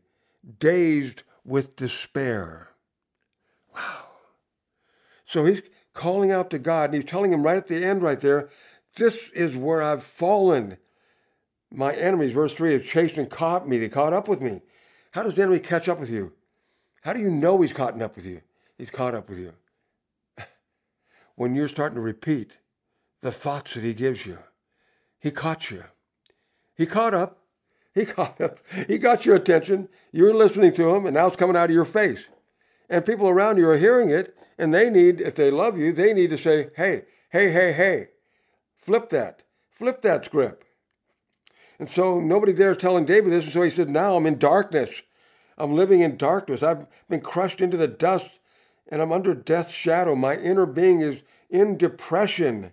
[SPEAKER 1] dazed with despair. Wow. So he's calling out to God, and he's telling him right at the end, right there, this is where I've fallen. My enemies, verse 3, have chased and caught me. They caught up with me. How does the enemy catch up with you? How do you know he's caught up with you? He's caught up with you. when you're starting to repeat the thoughts that he gives you, he caught you. He caught up. He caught up. He got your attention. You were listening to him, and now it's coming out of your face. And people around you are hearing it, and they need, if they love you, they need to say, hey, hey, hey, hey, flip that. Flip that script. And so nobody there is telling David this, and so he said, now I'm in darkness. I'm living in darkness. I've been crushed into the dust, and I'm under death's shadow. My inner being is in depression.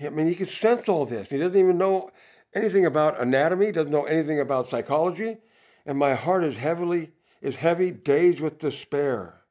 [SPEAKER 1] I mean, he can sense all this. He doesn't even know anything about anatomy, doesn't know anything about psychology, and my heart is heavily is heavy, dazed with despair.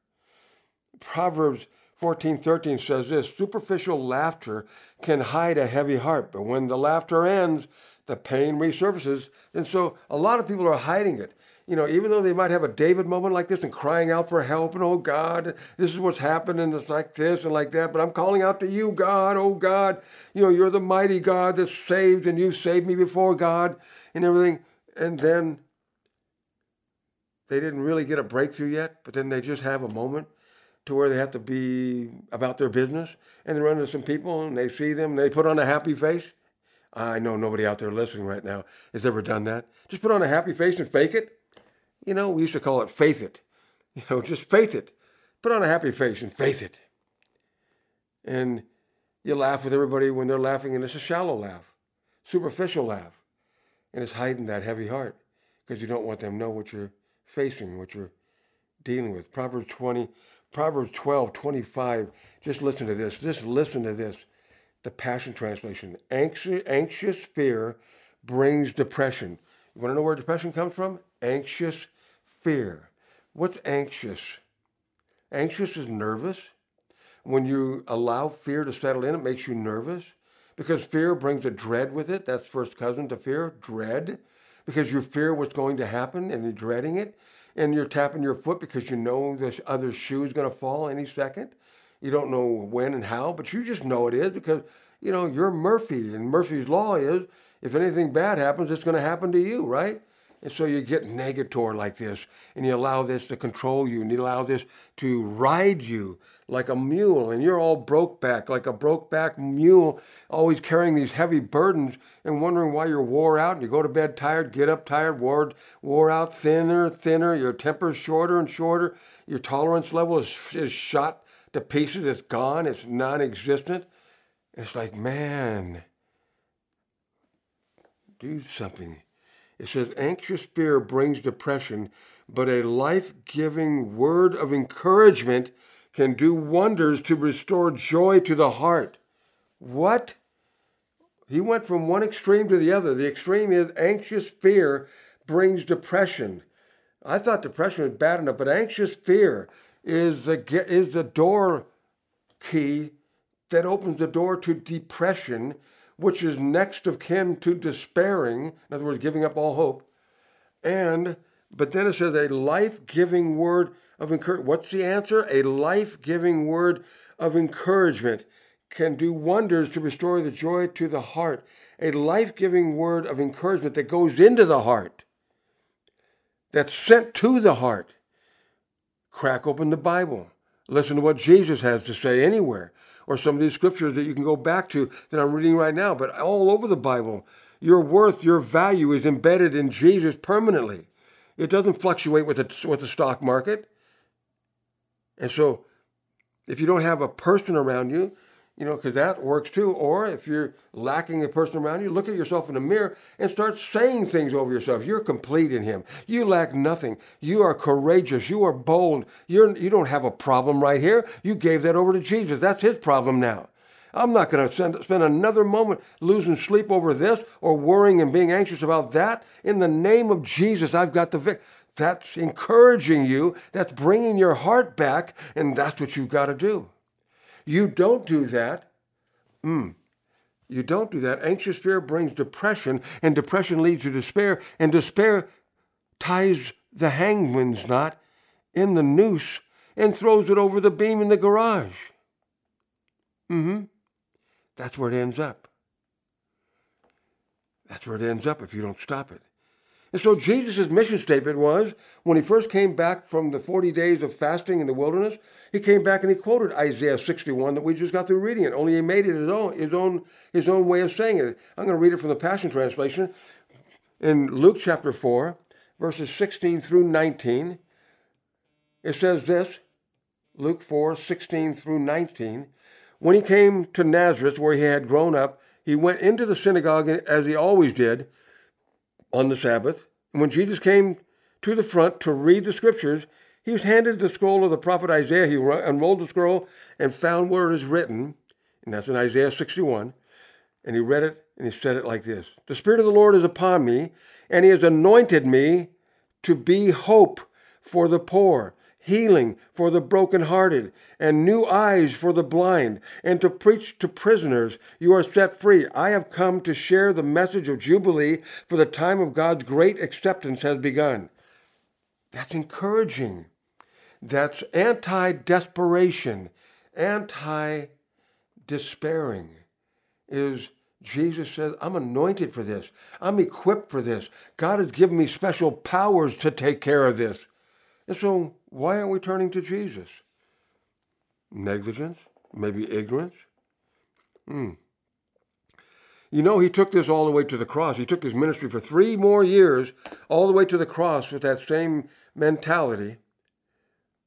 [SPEAKER 1] Proverbs 14:13 says this, superficial laughter can hide a heavy heart, but when the laughter ends, the pain resurfaces. And so a lot of people are hiding it you know, even though they might have a David moment like this and crying out for help and, oh God, this is what's happened and it's like this and like that, but I'm calling out to you, God, oh God, you know, you're the mighty God that saved and you saved me before God and everything. And then they didn't really get a breakthrough yet, but then they just have a moment to where they have to be about their business and they run into some people and they see them and they put on a happy face. I know nobody out there listening right now has ever done that. Just put on a happy face and fake it. You know, we used to call it faith it. You know, just faith it. Put on a happy face and faith it. And you laugh with everybody when they're laughing, and it's a shallow laugh, superficial laugh. And it's hiding that heavy heart because you don't want them to know what you're facing, what you're dealing with. Proverbs 20, Proverbs 12, 25. Just listen to this. Just listen to this. The Passion Translation. Anxious, anxious fear brings depression. You want to know where depression comes from? Anxious fear. What's anxious? Anxious is nervous. When you allow fear to settle in, it makes you nervous because fear brings a dread with it. That's first cousin to fear, dread, because you fear what's going to happen and you're dreading it. And you're tapping your foot because you know this other shoe is going to fall any second. You don't know when and how, but you just know it is because, you know, you're Murphy. And Murphy's Law is if anything bad happens, it's going to happen to you, right? And so you get negator like this, and you allow this to control you, and you allow this to ride you like a mule, and you're all broke back, like a broke back mule, always carrying these heavy burdens and wondering why you're wore out. And you go to bed tired, get up tired, wore, wore out, thinner, thinner, your temper's shorter and shorter, your tolerance level is, is shot to pieces, it's gone, it's non existent. It's like, man, do something. It says, anxious fear brings depression, but a life giving word of encouragement can do wonders to restore joy to the heart. What? He went from one extreme to the other. The extreme is anxious fear brings depression. I thought depression was bad enough, but anxious fear is the, is the door key that opens the door to depression which is next of kin to despairing, in other words, giving up all hope. And, but then it says a life giving word of encouragement. What's the answer? A life giving word of encouragement can do wonders to restore the joy to the heart. A life giving word of encouragement that goes into the heart, that's sent to the heart. Crack open the Bible. Listen to what Jesus has to say anywhere or some of these scriptures that you can go back to that I'm reading right now, but all over the Bible. Your worth, your value is embedded in Jesus permanently. It doesn't fluctuate with the, with the stock market. And so if you don't have a person around you, you know, because that works too. Or if you're lacking a person around you, look at yourself in the mirror and start saying things over yourself. You're complete in Him. You lack nothing. You are courageous. You are bold. You're, you don't have a problem right here. You gave that over to Jesus. That's His problem now. I'm not going to spend another moment losing sleep over this or worrying and being anxious about that. In the name of Jesus, I've got the victory. That's encouraging you. That's bringing your heart back, and that's what you've got to do. You don't do that. Mm, you don't do that. Anxious fear brings depression, and depression leads to despair, and despair ties the hangman's knot in the noose and throws it over the beam in the garage. Mm-hmm. That's where it ends up. That's where it ends up if you don't stop it. And so Jesus' mission statement was when he first came back from the 40 days of fasting in the wilderness, he came back and he quoted Isaiah 61 that we just got through reading it, only he made it his own, his own, his own way of saying it. I'm going to read it from the Passion Translation. In Luke chapter 4, verses 16 through 19, it says this Luke 4, 16 through 19. When he came to Nazareth, where he had grown up, he went into the synagogue as he always did on the Sabbath. And when Jesus came to the front to read the scriptures, he was handed the scroll of the prophet Isaiah. He unrolled the scroll and found where it is written, and that's in Isaiah 61. And he read it and he said it like this The Spirit of the Lord is upon me, and he has anointed me to be hope for the poor healing for the brokenhearted, and new eyes for the blind, and to preach to prisoners you are set free. I have come to share the message of Jubilee, for the time of God's great acceptance has begun. That's encouraging. That's anti desperation, anti despairing. Is Jesus says, I'm anointed for this. I'm equipped for this. God has given me special powers to take care of this. And so, why aren't we turning to Jesus? Negligence? Maybe ignorance? Hmm. You know, he took this all the way to the cross. He took his ministry for three more years, all the way to the cross with that same mentality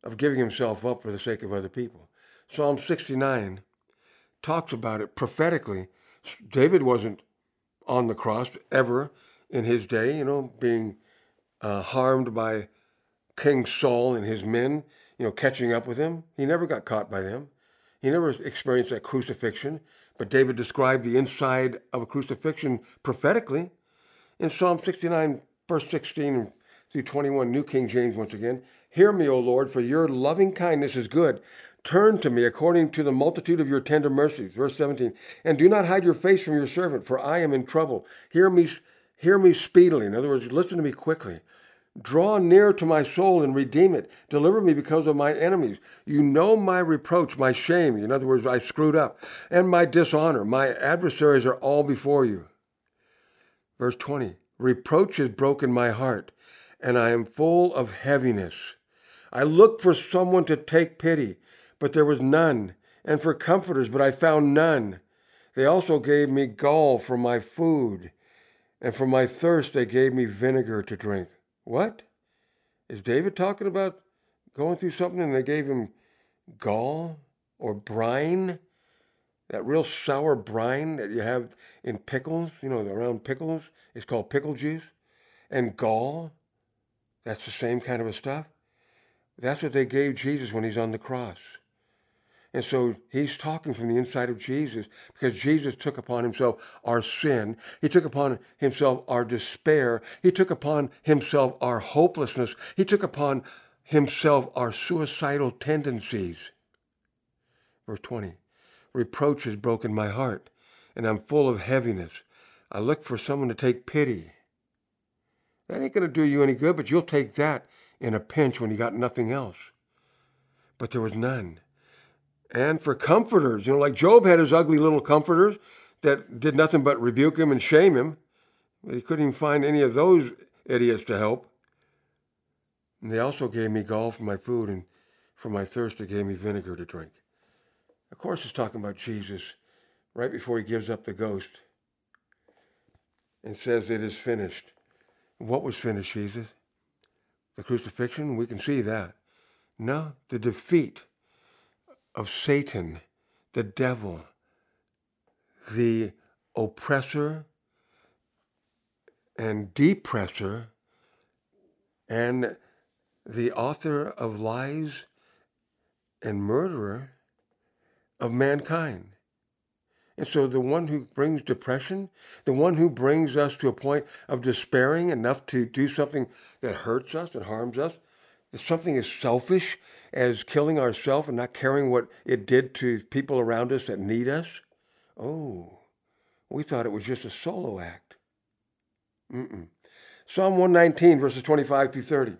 [SPEAKER 1] of giving himself up for the sake of other people. Psalm 69 talks about it prophetically. David wasn't on the cross ever in his day, you know, being uh, harmed by King Saul and his men, you know, catching up with him. He never got caught by them. He never experienced that crucifixion. But David described the inside of a crucifixion prophetically in Psalm 69, verse 16 through 21, New King James once again. Hear me, O Lord, for your loving kindness is good. Turn to me according to the multitude of your tender mercies. Verse 17. And do not hide your face from your servant, for I am in trouble. Hear me, hear me speedily. In other words, listen to me quickly. Draw near to my soul and redeem it. Deliver me because of my enemies. You know my reproach, my shame. In other words, I screwed up. And my dishonor. My adversaries are all before you. Verse 20 Reproach has broken my heart, and I am full of heaviness. I looked for someone to take pity, but there was none, and for comforters, but I found none. They also gave me gall for my food, and for my thirst they gave me vinegar to drink. What? Is David talking about going through something and they gave him gall or brine? That real sour brine that you have in pickles, you know, around pickles, is called pickle juice. And gall, that's the same kind of a stuff. That's what they gave Jesus when he's on the cross. And so he's talking from the inside of Jesus because Jesus took upon himself our sin. He took upon himself our despair. He took upon himself our hopelessness. He took upon himself our suicidal tendencies. Verse 20 Reproach has broken my heart, and I'm full of heaviness. I look for someone to take pity. That ain't going to do you any good, but you'll take that in a pinch when you got nothing else. But there was none and for comforters. You know, like Job had his ugly little comforters that did nothing but rebuke him and shame him. But he couldn't even find any of those idiots to help. And they also gave me gall for my food, and for my thirst, they gave me vinegar to drink. Of course, it's talking about Jesus right before he gives up the ghost and says, It is finished. What was finished, Jesus? the crucifixion, we can see that. No, the defeat of Satan, the devil, the oppressor and depressor, and the author of lies and murderer of mankind. And so the one who brings depression, the one who brings us to a point of despairing enough to do something that hurts us and harms us, if something is selfish as killing ourselves and not caring what it did to people around us that need us. Oh, we thought it was just a solo act. Mm-mm. Psalm 119, verses 25 through 30.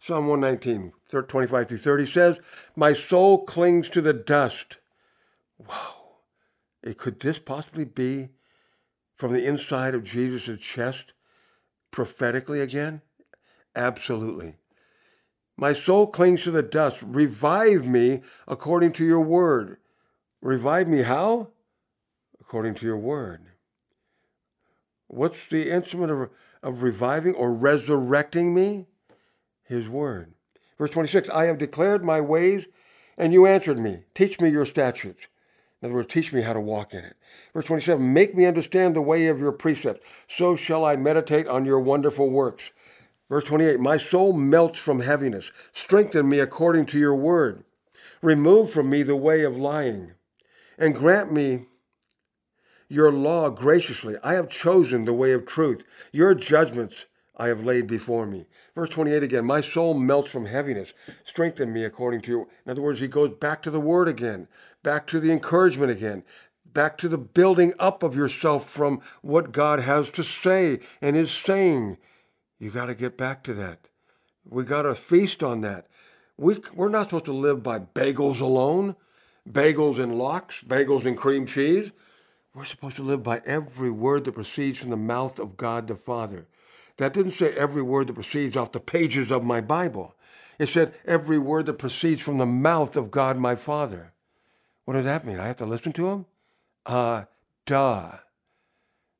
[SPEAKER 1] Psalm 119, 25 through 30 says, My soul clings to the dust. Wow. Could this possibly be from the inside of Jesus' chest prophetically again? Absolutely. My soul clings to the dust. Revive me according to your word. Revive me how? According to your word. What's the instrument of, of reviving or resurrecting me? His word. Verse 26 I have declared my ways, and you answered me. Teach me your statutes. In other words, teach me how to walk in it. Verse 27 Make me understand the way of your precepts, so shall I meditate on your wonderful works. Verse 28 My soul melts from heaviness. Strengthen me according to your word. Remove from me the way of lying, and grant me your law graciously. I have chosen the way of truth. Your judgments I have laid before me. Verse 28 again, my soul melts from heaviness. Strengthen me according to your. In other words, he goes back to the word again back to the encouragement again, back to the building up of yourself from what God has to say and is saying. You got to get back to that. We got to feast on that. We, we're not supposed to live by bagels alone, bagels and lox, bagels and cream cheese. We're supposed to live by every word that proceeds from the mouth of God the Father. That didn't say every word that proceeds off the pages of my Bible. It said every word that proceeds from the mouth of God my Father. What does that mean? I have to listen to him? Uh, duh.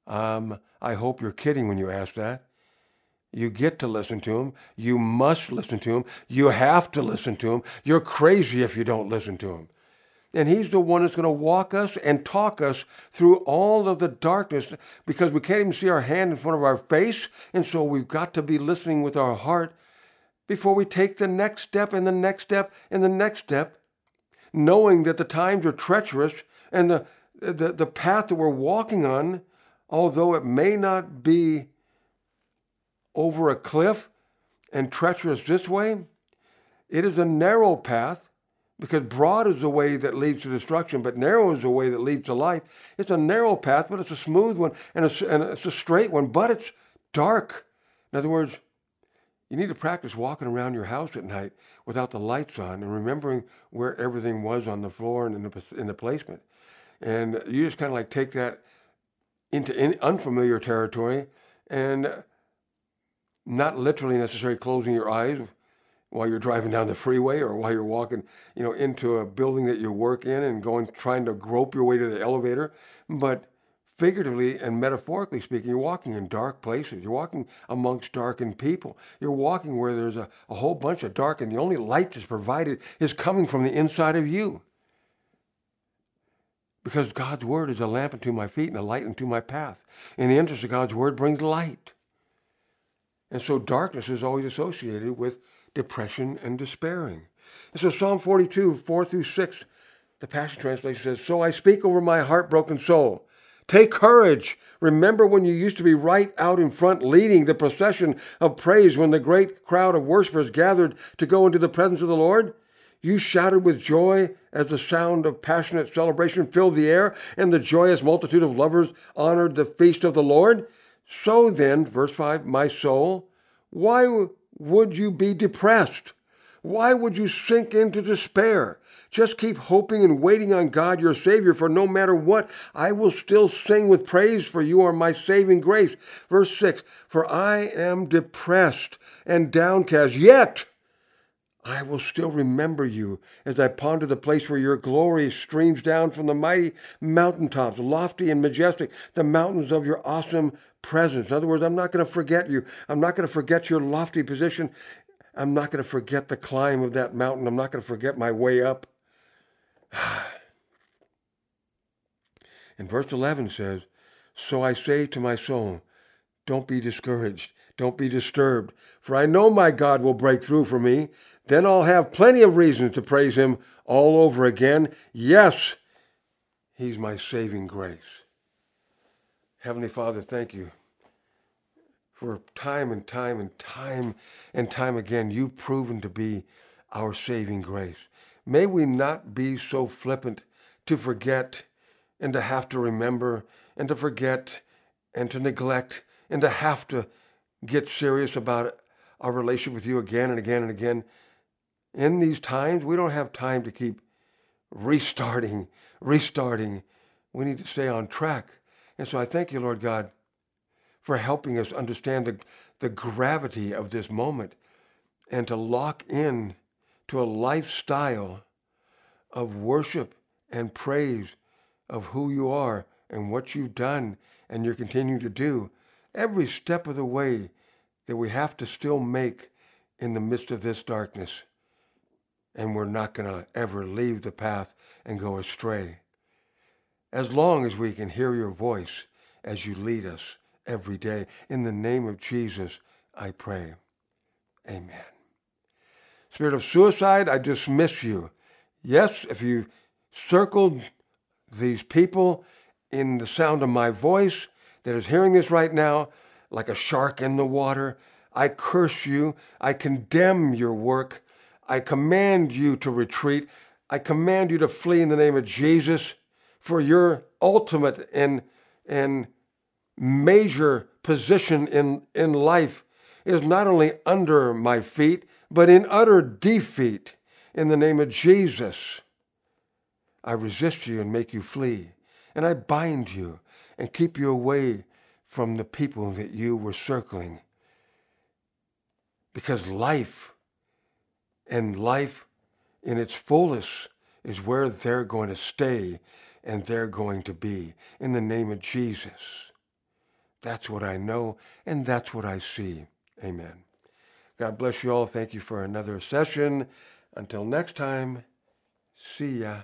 [SPEAKER 1] Um, I hope you're kidding when you ask that. You get to listen to him. You must listen to him. You have to listen to him. You're crazy if you don't listen to him. And he's the one that's going to walk us and talk us through all of the darkness because we can't even see our hand in front of our face. And so we've got to be listening with our heart before we take the next step and the next step and the next step knowing that the times are treacherous and the, the, the path that we're walking on, although it may not be over a cliff and treacherous this way, it is a narrow path because broad is the way that leads to destruction, but narrow is the way that leads to life. It's a narrow path, but it's a smooth one and it's, and it's a straight one, but it's dark. In other words, you need to practice walking around your house at night without the lights on and remembering where everything was on the floor and in the, in the placement. And you just kind of like take that into in unfamiliar territory and not literally necessarily closing your eyes while you're driving down the freeway or while you're walking, you know, into a building that you work in and going trying to grope your way to the elevator, but figuratively and metaphorically speaking, you're walking in dark places. You're walking amongst darkened people. You're walking where there's a, a whole bunch of dark, and the only light that's provided is coming from the inside of you. Because God's word is a lamp unto my feet and a light unto my path. And the interest of God's word brings light. And so darkness is always associated with depression and despairing. And so Psalm 42, 4 through 6, the Passion Translation says, So I speak over my heartbroken soul. Take courage. Remember when you used to be right out in front leading the procession of praise when the great crowd of worshipers gathered to go into the presence of the Lord? You shouted with joy as the sound of passionate celebration filled the air and the joyous multitude of lovers honored the feast of the Lord. So then, verse 5, my soul, why would you be depressed? Why would you sink into despair? Just keep hoping and waiting on God, your Savior, for no matter what, I will still sing with praise, for you are my saving grace. Verse 6 For I am depressed and downcast, yet I will still remember you as I ponder the place where your glory streams down from the mighty mountaintops, lofty and majestic, the mountains of your awesome presence. In other words, I'm not going to forget you. I'm not going to forget your lofty position I'm not going to forget the climb of that mountain. I'm not going to forget my way up. And verse 11 says, So I say to my soul, don't be discouraged, don't be disturbed, for I know my God will break through for me. Then I'll have plenty of reasons to praise him all over again. Yes, he's my saving grace. Heavenly Father, thank you for time and time and time and time again, you've proven to be our saving grace. May we not be so flippant to forget and to have to remember and to forget and to neglect and to have to get serious about our relationship with you again and again and again. In these times, we don't have time to keep restarting, restarting. We need to stay on track. And so I thank you, Lord God, for helping us understand the, the gravity of this moment and to lock in to a lifestyle of worship and praise of who you are and what you've done and you're continuing to do every step of the way that we have to still make in the midst of this darkness. And we're not going to ever leave the path and go astray. As long as we can hear your voice as you lead us every day. In the name of Jesus, I pray. Amen. Spirit of suicide, I dismiss you. Yes, if you circled these people in the sound of my voice that is hearing this right now, like a shark in the water, I curse you. I condemn your work. I command you to retreat. I command you to flee in the name of Jesus for your ultimate and, and major position in, in life is not only under my feet, but in utter defeat in the name of Jesus. I resist you and make you flee, and I bind you and keep you away from the people that you were circling. Because life and life in its fullest is where they're going to stay and they're going to be in the name of Jesus. That's what I know, and that's what I see. Amen. God bless you all. Thank you for another session. Until next time, see ya.